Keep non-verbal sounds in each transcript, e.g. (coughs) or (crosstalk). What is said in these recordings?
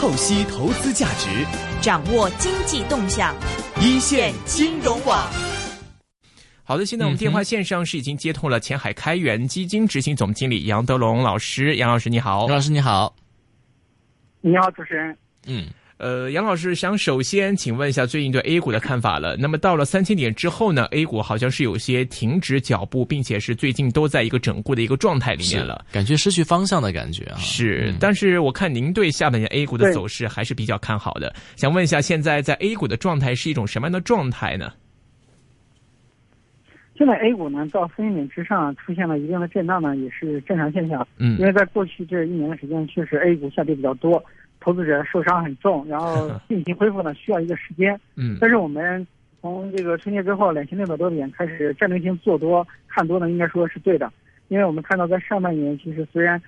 透析投资价值，掌握经济动向，一线金融网。好的，现在我们电话线上是已经接通了前海开源基金执行总经理杨德龙老师，杨老师你好，杨老师你好，你好主持人，嗯。呃，杨老师想首先请问一下最近对 A 股的看法了。那么到了三千点之后呢，A 股好像是有些停止脚步，并且是最近都在一个整固的一个状态里面了，感觉失去方向的感觉啊。是，但是我看您对下半年 A 股的走势还是比较看好的。想问一下，现在在 A 股的状态是一种什么样的状态呢？现在 A 股呢到三千点之上出现了一定的震荡呢，也是正常现象。嗯，因为在过去这一年的时间，确实 A 股下跌比较多。投资者受伤很重，(laughs) 然后病情恢复呢需要一个时间。嗯，但是我们从这个春节之后两千六百多点开始战略性做多看多呢，应该说是对的。因为我们看到在上半年，其实虽然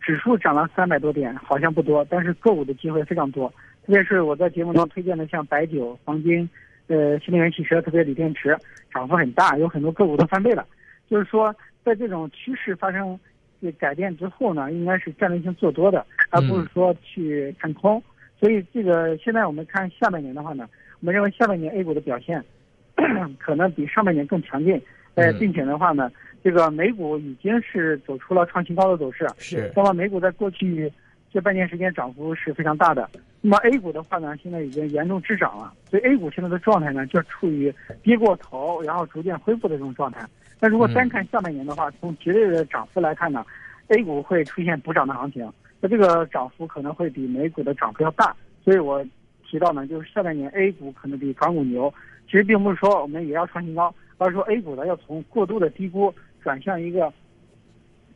指数涨了三百多点，好像不多，但是个股的机会非常多。特别是我在节目中推荐的像白酒、黄金、呃新能源汽车，特别锂电池，涨幅很大，有很多个股都翻倍了。就是说，在这种趋势发生。改变之后呢，应该是战略性做多的，而不是说去看空。所以这个现在我们看下半年的话呢，我们认为下半年 A 股的表现 (coughs) 可能比上半年更强劲。呃，并且的话呢，这个美股已经是走出了创新高的走势。是。那么美股在过去这半年时间涨幅是非常大的。那么 A 股的话呢，现在已经严重滞涨了。所以 A 股现在的状态呢，就处于跌过头，然后逐渐恢复的这种状态。那如果单看下半年的话，从绝对的涨幅来看呢，A 股会出现补涨的行情，那这个涨幅可能会比美股的涨幅要大。所以我提到呢，就是下半年 A 股可能比港股牛。其实并不是说我们也要创新高，而是说 A 股呢要从过度的低估转向一个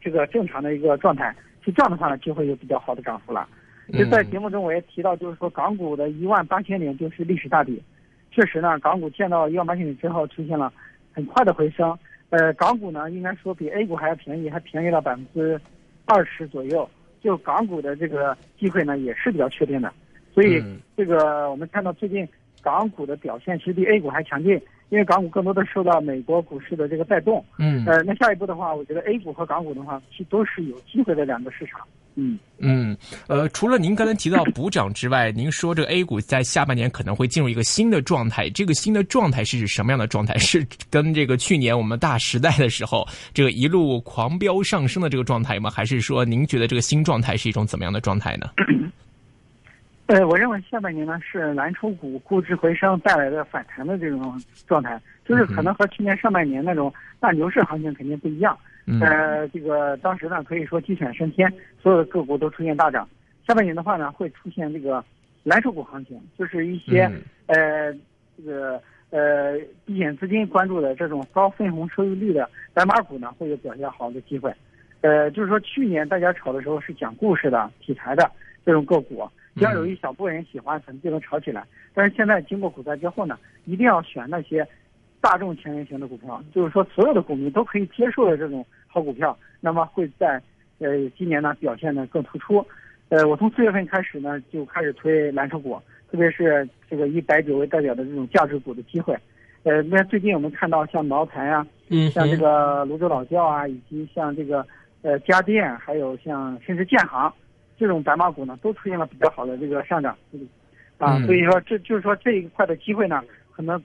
这个正常的一个状态。就这样的话呢，就会有比较好的涨幅了。就在节目中我也提到，就是说港股的一万八千点就是历史大底。确实呢，港股见到一万八千点之后出现了很快的回升。呃，港股呢，应该说比 A 股还要便宜，还便宜了百分之二十左右。就港股的这个机会呢，也是比较确定的。所以，这个我们看到最近港股的表现其实比 A 股还强劲，因为港股更多的受到美国股市的这个带动。嗯。呃，那下一步的话，我觉得 A 股和港股的话，其实都是有机会的两个市场。嗯嗯，呃，除了您刚才提到补涨之外，您说这个 A 股在下半年可能会进入一个新的状态，这个新的状态是指什么样的状态？是跟这个去年我们大时代的时候这个一路狂飙上升的这个状态吗？还是说您觉得这个新状态是一种怎么样的状态呢？呃，我认为下半年呢是蓝筹股估值回升带来的反弹的这种状态，就是可能和去年上半年那种大牛市行情肯定不一样。呃，这个当时呢，可以说鸡犬升天，所有的个股都出现大涨。下半年的话呢，会出现这个蓝筹股行情，就是一些呃这个呃避险资金关注的这种高分红收益率的白马股呢，会有表现好的机会。呃，就是说去年大家炒的时候是讲故事的题材的这种个股，只要有一小部分人喜欢，可能就能炒起来。但是现在经过股灾之后呢，一定要选那些大众前沿型的股票，就是说所有的股民都可以接受的这种。好股票，那么会在呃今年呢表现的更突出。呃，我从四月份开始呢就开始推蓝筹股，特别是这个以白酒为代表的这种价值股的机会。呃，那最近我们看到像茅台啊，嗯，像这个泸州老窖啊，以及像这个呃家电，还有像甚至建行这种白马股呢，都出现了比较好的这个上涨。啊，所以说这就是说这一块的机会呢，可能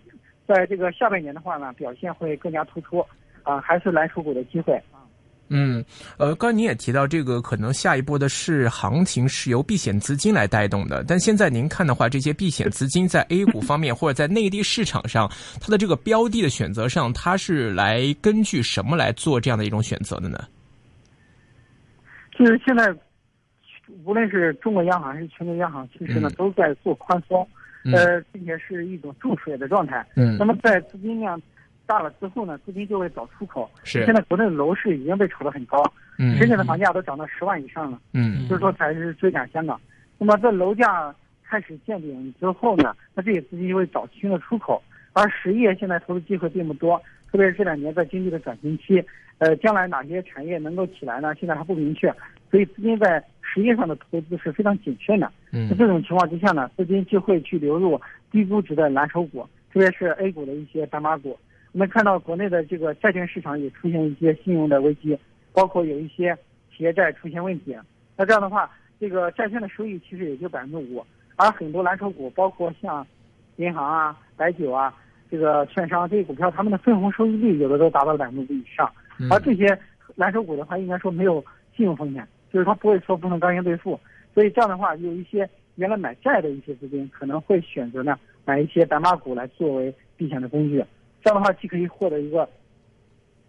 在这个下半年的话呢，表现会更加突出。啊，还是蓝筹股的机会啊。嗯，呃，刚才您也提到这个，可能下一波的是行情是由避险资金来带动的。但现在您看的话，这些避险 (laughs) 资金在 A 股方面或者在内地市场上，它的这个标的的选择上，它是来根据什么来做这样的一种选择的呢？就是现在，无论是中国央行还是全球央行，其实呢都在做宽松，呃，并且是一种注水的状态。嗯，那么在资金量。大了之后呢，资金就会找出口。是。现在国内的楼市已经被炒得很高，嗯，深圳的房价都涨到十万以上了，嗯，就是说才是追赶香港。那么在楼价开始见顶之后呢，那这些资金就会找新的出口。而实业现在投资机会并不多，特别是这两年在经济的转型期，呃，将来哪些产业能够起来呢？现在还不明确，所以资金在实业上的投资是非常谨慎的。嗯。在这种情况之下呢，资金就会去流入低估值的蓝筹股，特别是 A 股的一些白马股。我们看到国内的这个债券市场也出现一些信用的危机，包括有一些企业债出现问题。那这样的话，这个债券的收益其实也就百分之五，而很多蓝筹股，包括像银行啊、白酒啊、这个券商这些股票，他们的分红收益率有的都达到了百分之五以上。而这些蓝筹股的话，应该说没有信用风险，就是它不会说不能刚性兑付，所以这样的话，有一些原来买债的一些资金可能会选择呢买一些白马股来作为避险的工具。这样的话，既可以获得一个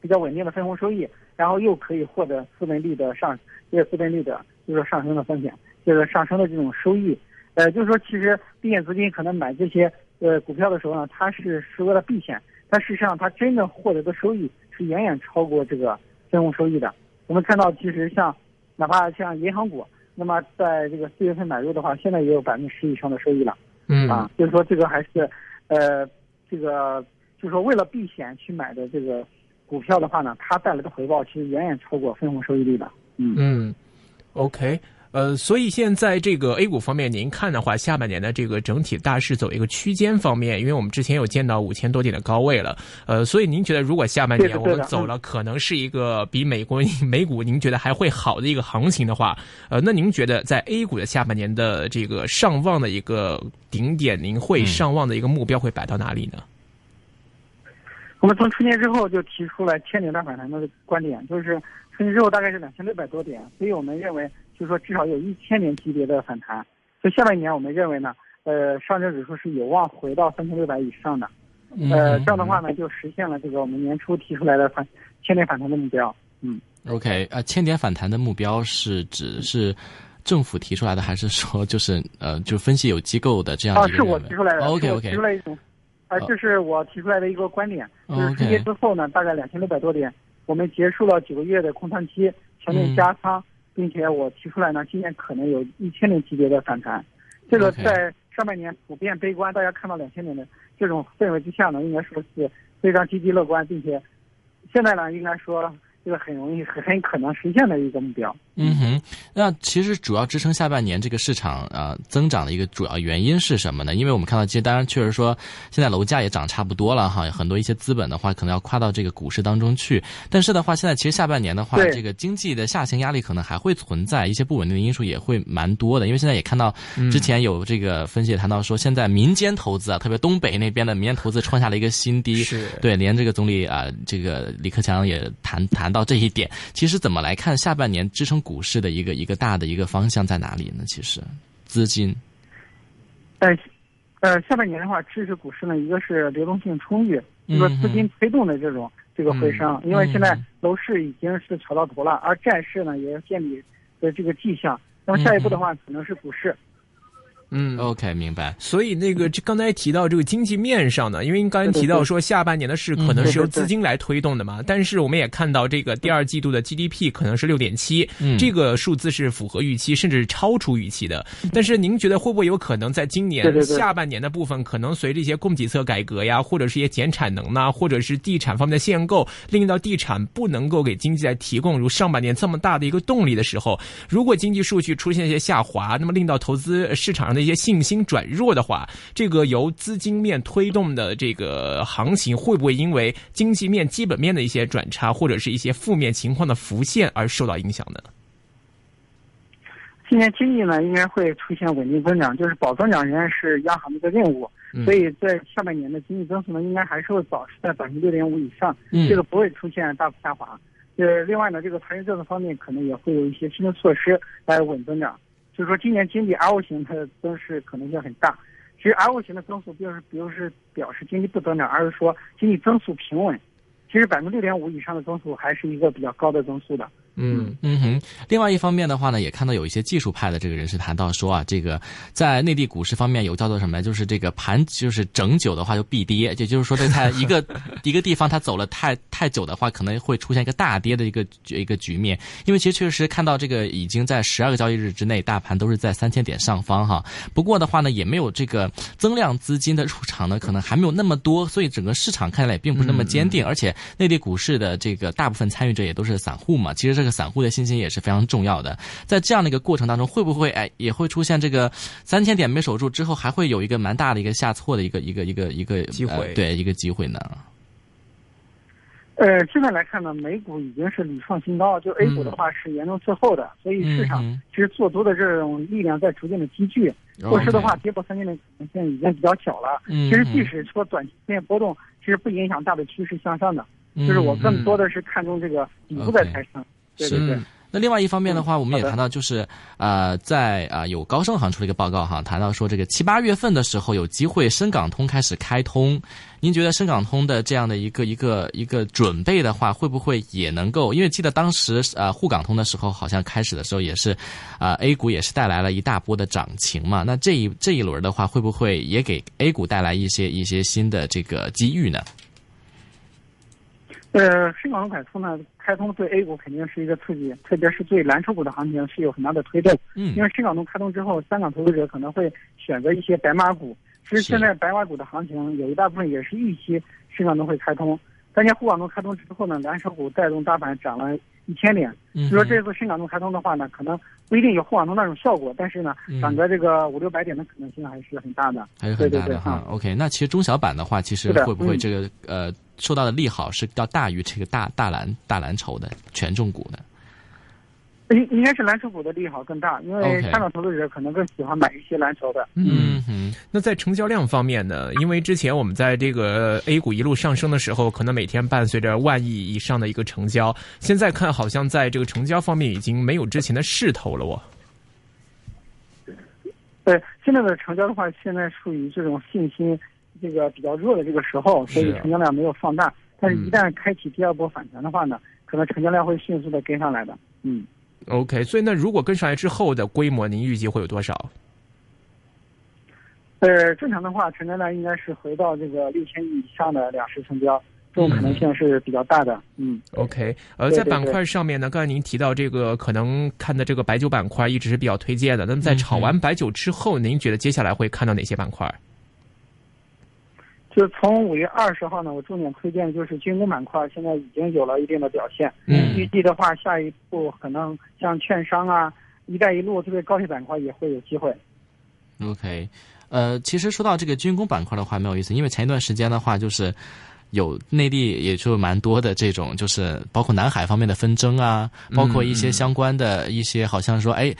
比较稳定的分红收益，然后又可以获得资本利的上这个资本利的就是上升的风险，就是上升的这种收益。呃，就是说，其实避险资金可能买这些呃股票的时候呢，它是是为了避险，但事实上它真正获得的收益是远远超过这个分红收益的。我们看到，其实像哪怕像银行股，那么在这个四月份买入的话，现在也有百分之十以上的收益了。嗯啊，就是说这个还是呃这个就是说为了避险去买的这个股票的话呢，它带来的回报其实远远超过分红收益率的。嗯嗯，OK。呃，所以现在这个 A 股方面，您看的话，下半年的这个整体大势走一个区间方面，因为我们之前有见到五千多点的高位了，呃，所以您觉得如果下半年我们走了，可能是一个比美国美股您觉得还会好的一个行情的话，呃，那您觉得在 A 股的下半年的这个上望的一个顶点，您会上望的一个目标会摆到哪里呢？我们从春节之后就提出了千点大反弹的观点，就是春节之后大概是两千六百多点，所以我们认为。就是说至少有一千点级别的反弹，所以下半年我们认为呢，呃，上证指数是有望回到三千六百以上的，呃，这样的话呢，就实现了这个我们年初提出来的反千点反弹的目标。嗯，OK，呃，千点反弹的目标是指是政府提出来的，还是说就是呃，就分析有机构的这样啊，是我提出来的，OK OK，提出来一种，啊，这是我提出来的一个观点，就是春节之后呢，大概两千六百多点，我们结束了九个月的空仓期，全面加仓。并且我提出来呢，今年可能有一千点级别的反弹，这个在上半年普遍悲观，大家看到两千点的这种氛围之下呢，应该说是非常积极乐观，并且现在呢，应该说这个很容易、很很可能实现的一个目标。嗯哼，那其实主要支撑下半年这个市场啊增长的一个主要原因是什么呢？因为我们看到，其实当然确实说，现在楼价也涨差不多了哈，很多一些资本的话可能要跨到这个股市当中去。但是的话，现在其实下半年的话，这个经济的下行压力可能还会存在，一些不稳定的因素也会蛮多的。因为现在也看到之前有这个分析也谈到说，现在民间投资啊，特别东北那边的民间投资创下了一个新低。是对，连这个总理啊，这个李克强也谈谈到这一点。其实怎么来看下半年支撑股市的一个一个大的一个方向在哪里呢？其实，资金，呃，呃，下半年的话，支持股市呢，一个是流动性充裕，就说资金推动的这种这个回升，因为现在楼市已经是炒到头了，而债市呢也要建立的这个迹象，那么下一步的话，可能是股市。嗯，OK，明白。所以那个，这刚才提到这个经济面上呢，因为您刚才提到说下半年的事可能是由资金来推动的嘛，但是我们也看到这个第二季度的 GDP 可能是六点七，这个数字是符合预期，甚至是超出预期的。但是您觉得会不会有可能在今年下半年的部分，可能随着一些供给侧改革呀，或者是一些减产能呐，或者是地产方面的限购，令到地产不能够给经济来提供如上半年这么大的一个动力的时候，如果经济数据出现一些下滑，那么令到投资市场上的。一些信心转弱的话，这个由资金面推动的这个行情会不会因为经济面基本面的一些转差，或者是一些负面情况的浮现而受到影响呢？今年经济呢应该会出现稳定增长，就是保增长仍然是央行的一个任务，所以在下半年的经济增速呢应该还是会保持在百分之六点五以上，这个不会出现大幅下滑。呃，另外呢，这个财政政策方面可能也会有一些新的措施来稳增长。就是说，今年经济 L 型它的增势可能性很大。其实 L 型的增速并不是，并不是表示经济不增长，而是说经济增速平稳。其实百分之六点五以上的增速还是一个比较高的增速的。嗯嗯哼，另外一方面的话呢，也看到有一些技术派的这个人士谈到说啊，这个在内地股市方面有叫做什么，就是这个盘就是整久的话就必跌，也就是说，这它一个一个地方它走了太太久的话，可能会出现一个大跌的一个一个局面。因为其实确实看到这个已经在十二个交易日之内，大盘都是在三千点上方哈。不过的话呢，也没有这个增量资金的入场呢，可能还没有那么多，所以整个市场看起来也并不是那么坚定。而且内地股市的这个大部分参与者也都是散户嘛，其实这。这个散户的信心也是非常重要的，在这样的一个过程当中，会不会哎也会出现这个三千点没守住之后，还会有一个蛮大的一个下挫的一个一个一个一个机会？对，一个机会呢？呃。呃，现在来看呢，美股已经是屡创新高，就 A 股的话是严重滞后的，所以市场其实做多的这种力量在逐渐的积聚。后市的话，跌破三千点可能性已经比较小了。其实即使说短期出现波动，其实不影响大的趋势向上的。就是我更多的是看中这个底部的抬升。对对对。那另外一方面的话，我们也谈到，就是呃，在啊有高盛行出了一个报告哈，谈到说这个七八月份的时候有机会深港通开始开通。您觉得深港通的这样的一个一个一个准备的话，会不会也能够？因为记得当时呃沪港通的时候，好像开始的时候也是，啊 A 股也是带来了一大波的涨情嘛。那这一这一轮的话，会不会也给 A 股带来一些一些新的这个机遇呢？呃，深港通开通呢，开通对 A 股肯定是一个刺激，特别是对蓝筹股的行情是有很大的推动。嗯，因为深港通开通之后，香港投资者可能会选择一些白马股。其实现在白马股的行情有一大部分也是预期深港通会开通。当年沪港通开通之后呢，蓝筹股带动大盘涨了一千点。嗯，就说这次深港通开通的话呢，可能不一定有沪港通那种效果，但是呢，涨个这个五六百点的可能性还是很大的。还是很大的哈。OK，那其实中小板的话，其实会不会这个呃？受到的利好是要大于这个大大蓝大蓝筹的权重股的，应应该是蓝筹股的利好更大，因为香港投资者可能更喜欢买一些蓝筹的。嗯哼，那在成交量方面呢？因为之前我们在这个 A 股一路上升的时候，可能每天伴随着万亿以上的一个成交，现在看好像在这个成交方面已经没有之前的势头了。哦，对现在的成交的话，现在属于这种信心。这个比较弱的这个时候，所以成交量没有放大。但是，一旦开启第二波反弹的话呢，可能成交量会迅速的跟上来的。嗯，OK。所以，那如果跟上来之后的规模，您预计会有多少？呃，正常的话，成交量应该是回到这个六千亿以上的两市成交，这种可能性是比较大的。嗯，OK。呃，在板块上面呢，刚才您提到这个可能看的这个白酒板块一直是比较推荐的。那么，在炒完白酒之后，您觉得接下来会看到哪些板块？就从五月二十号呢，我重点推荐的就是军工板块，现在已经有了一定的表现。嗯，预计的话，下一步可能像券商啊、一带一路这些高铁板块也会有机会。OK，呃，其实说到这个军工板块的话，蛮有意思，因为前一段时间的话，就是有内地也就蛮多的这种，就是包括南海方面的纷争啊，包括一些相关的一些，好像说哎。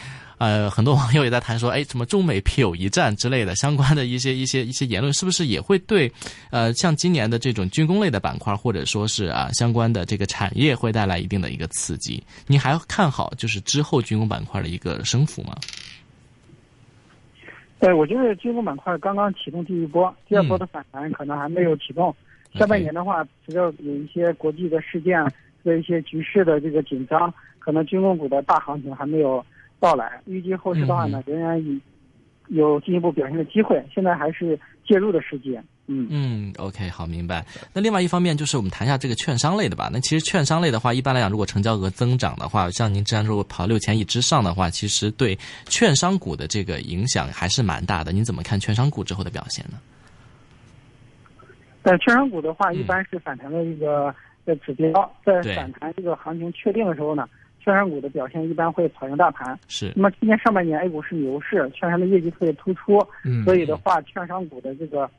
呃，很多网友也在谈说，哎，什么中美必有一战之类的相关的一些一些一些言论，是不是也会对，呃，像今年的这种军工类的板块，或者说是啊相关的这个产业会带来一定的一个刺激？你还看好就是之后军工板块的一个升幅吗？对，我觉得军工板块刚刚启动第一波，第二波的反弹可能还没有启动。下半年的话，只要有一些国际的事件和一些局势的这个紧张，可能军工股的大行情还没有。到来，预计后市的话呢，仍然有进一步表现的机会。现在还是介入的时机。嗯嗯，OK，好，明白。那另外一方面就是我们谈一下这个券商类的吧。那其实券商类的话，一般来讲，如果成交额增长的话，像您之前说跑六千亿之上的话，其实对券商股的这个影响还是蛮大的。您怎么看券商股之后的表现呢？在券商股的话，一般是反弹的一个的指标，在反弹这个行情确定的时候呢。券商股的表现一般会跑赢大盘。是。那么今年上半年 A 股是牛市，券商的业绩特别突出。嗯。所以的话，券商股的这个，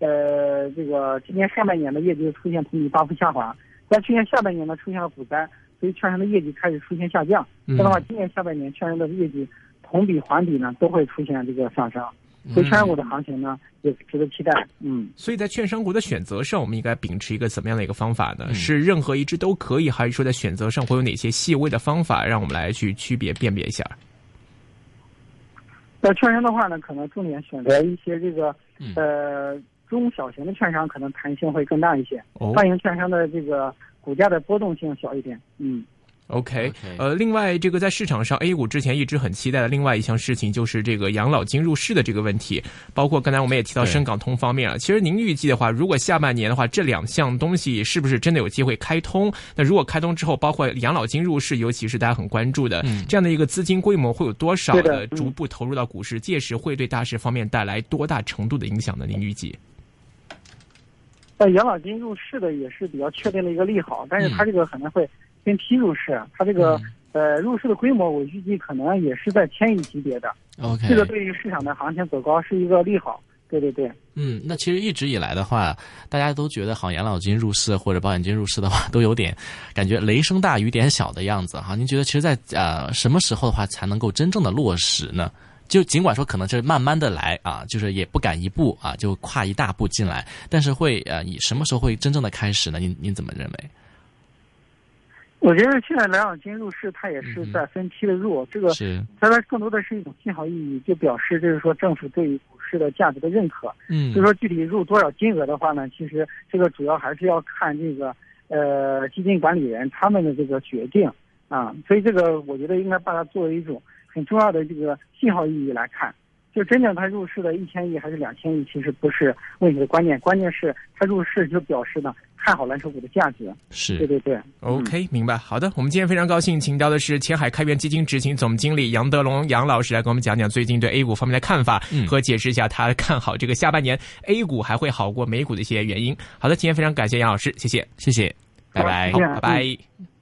呃，这个今年上半年的业绩出现同比大幅下滑，在去年下半年呢出现了股灾，所以券商的业绩开始出现下降。这样的话，今年下半年券商的业绩同比环比呢都会出现这个上升。所以券商股的行情呢，也值得期待。嗯，所以在券商股的选择上，我们应该秉持一个怎么样的一个方法呢？是任何一只都可以，还是说在选择上会有哪些细微的方法，让我们来去区别辨别一下？在券商的话呢，可能重点选择一些这个呃中小型的券商，可能弹性会更大一些。大型券商的这个股价的波动性小一点。嗯。OK，呃，另外这个在市场上，A 股之前一直很期待的另外一项事情就是这个养老金入市的这个问题，包括刚才我们也提到深港通方面啊。其实您预计的话，如果下半年的话，这两项东西是不是真的有机会开通？那如果开通之后，包括养老金入市，尤其是大家很关注的这样的一个资金规模，会有多少的逐步投入到股市？届时会对大市方面带来多大程度的影响呢？您预计？呃，养老金入市的也是比较确定的一个利好，但是它这个可能会。分批入市，它这个呃入市的规模，我预计可能也是在千亿级别的。OK，这个对于市场的行情走高是一个利好，对对对。嗯，那其实一直以来的话，大家都觉得好像养老金入市或者保险金入市的话，都有点感觉雷声大雨点小的样子哈。您觉得，其实，在呃什么时候的话才能够真正的落实呢？就尽管说可能是慢慢的来啊，就是也不敢一步啊就跨一大步进来，但是会呃以什么时候会真正的开始呢？您您怎么认为？我觉得现在养老金入市，它也是在分期的入，这个它它更多的是一种信号意义，就表示就是说政府对股市的价值的认可。嗯，就说具体入多少金额的话呢，其实这个主要还是要看这个呃基金管理人他们的这个决定啊，所以这个我觉得应该把它作为一种很重要的这个信号意义来看。就真正他入市的一千亿还是两千亿，其实不是问题的关键，关键是他入市就表示呢看好蓝筹股的价值。是，对对对。OK，明白。好的，我们今天非常高兴，请到的是前海开源基金执行总经理杨德龙杨老师来给我们讲讲最近对 A 股方面的看法，和解释一下他看好这个下半年 A 股还会好过美股的一些原因。好的，今天非常感谢杨老师，谢谢，谢谢，拜拜，拜拜。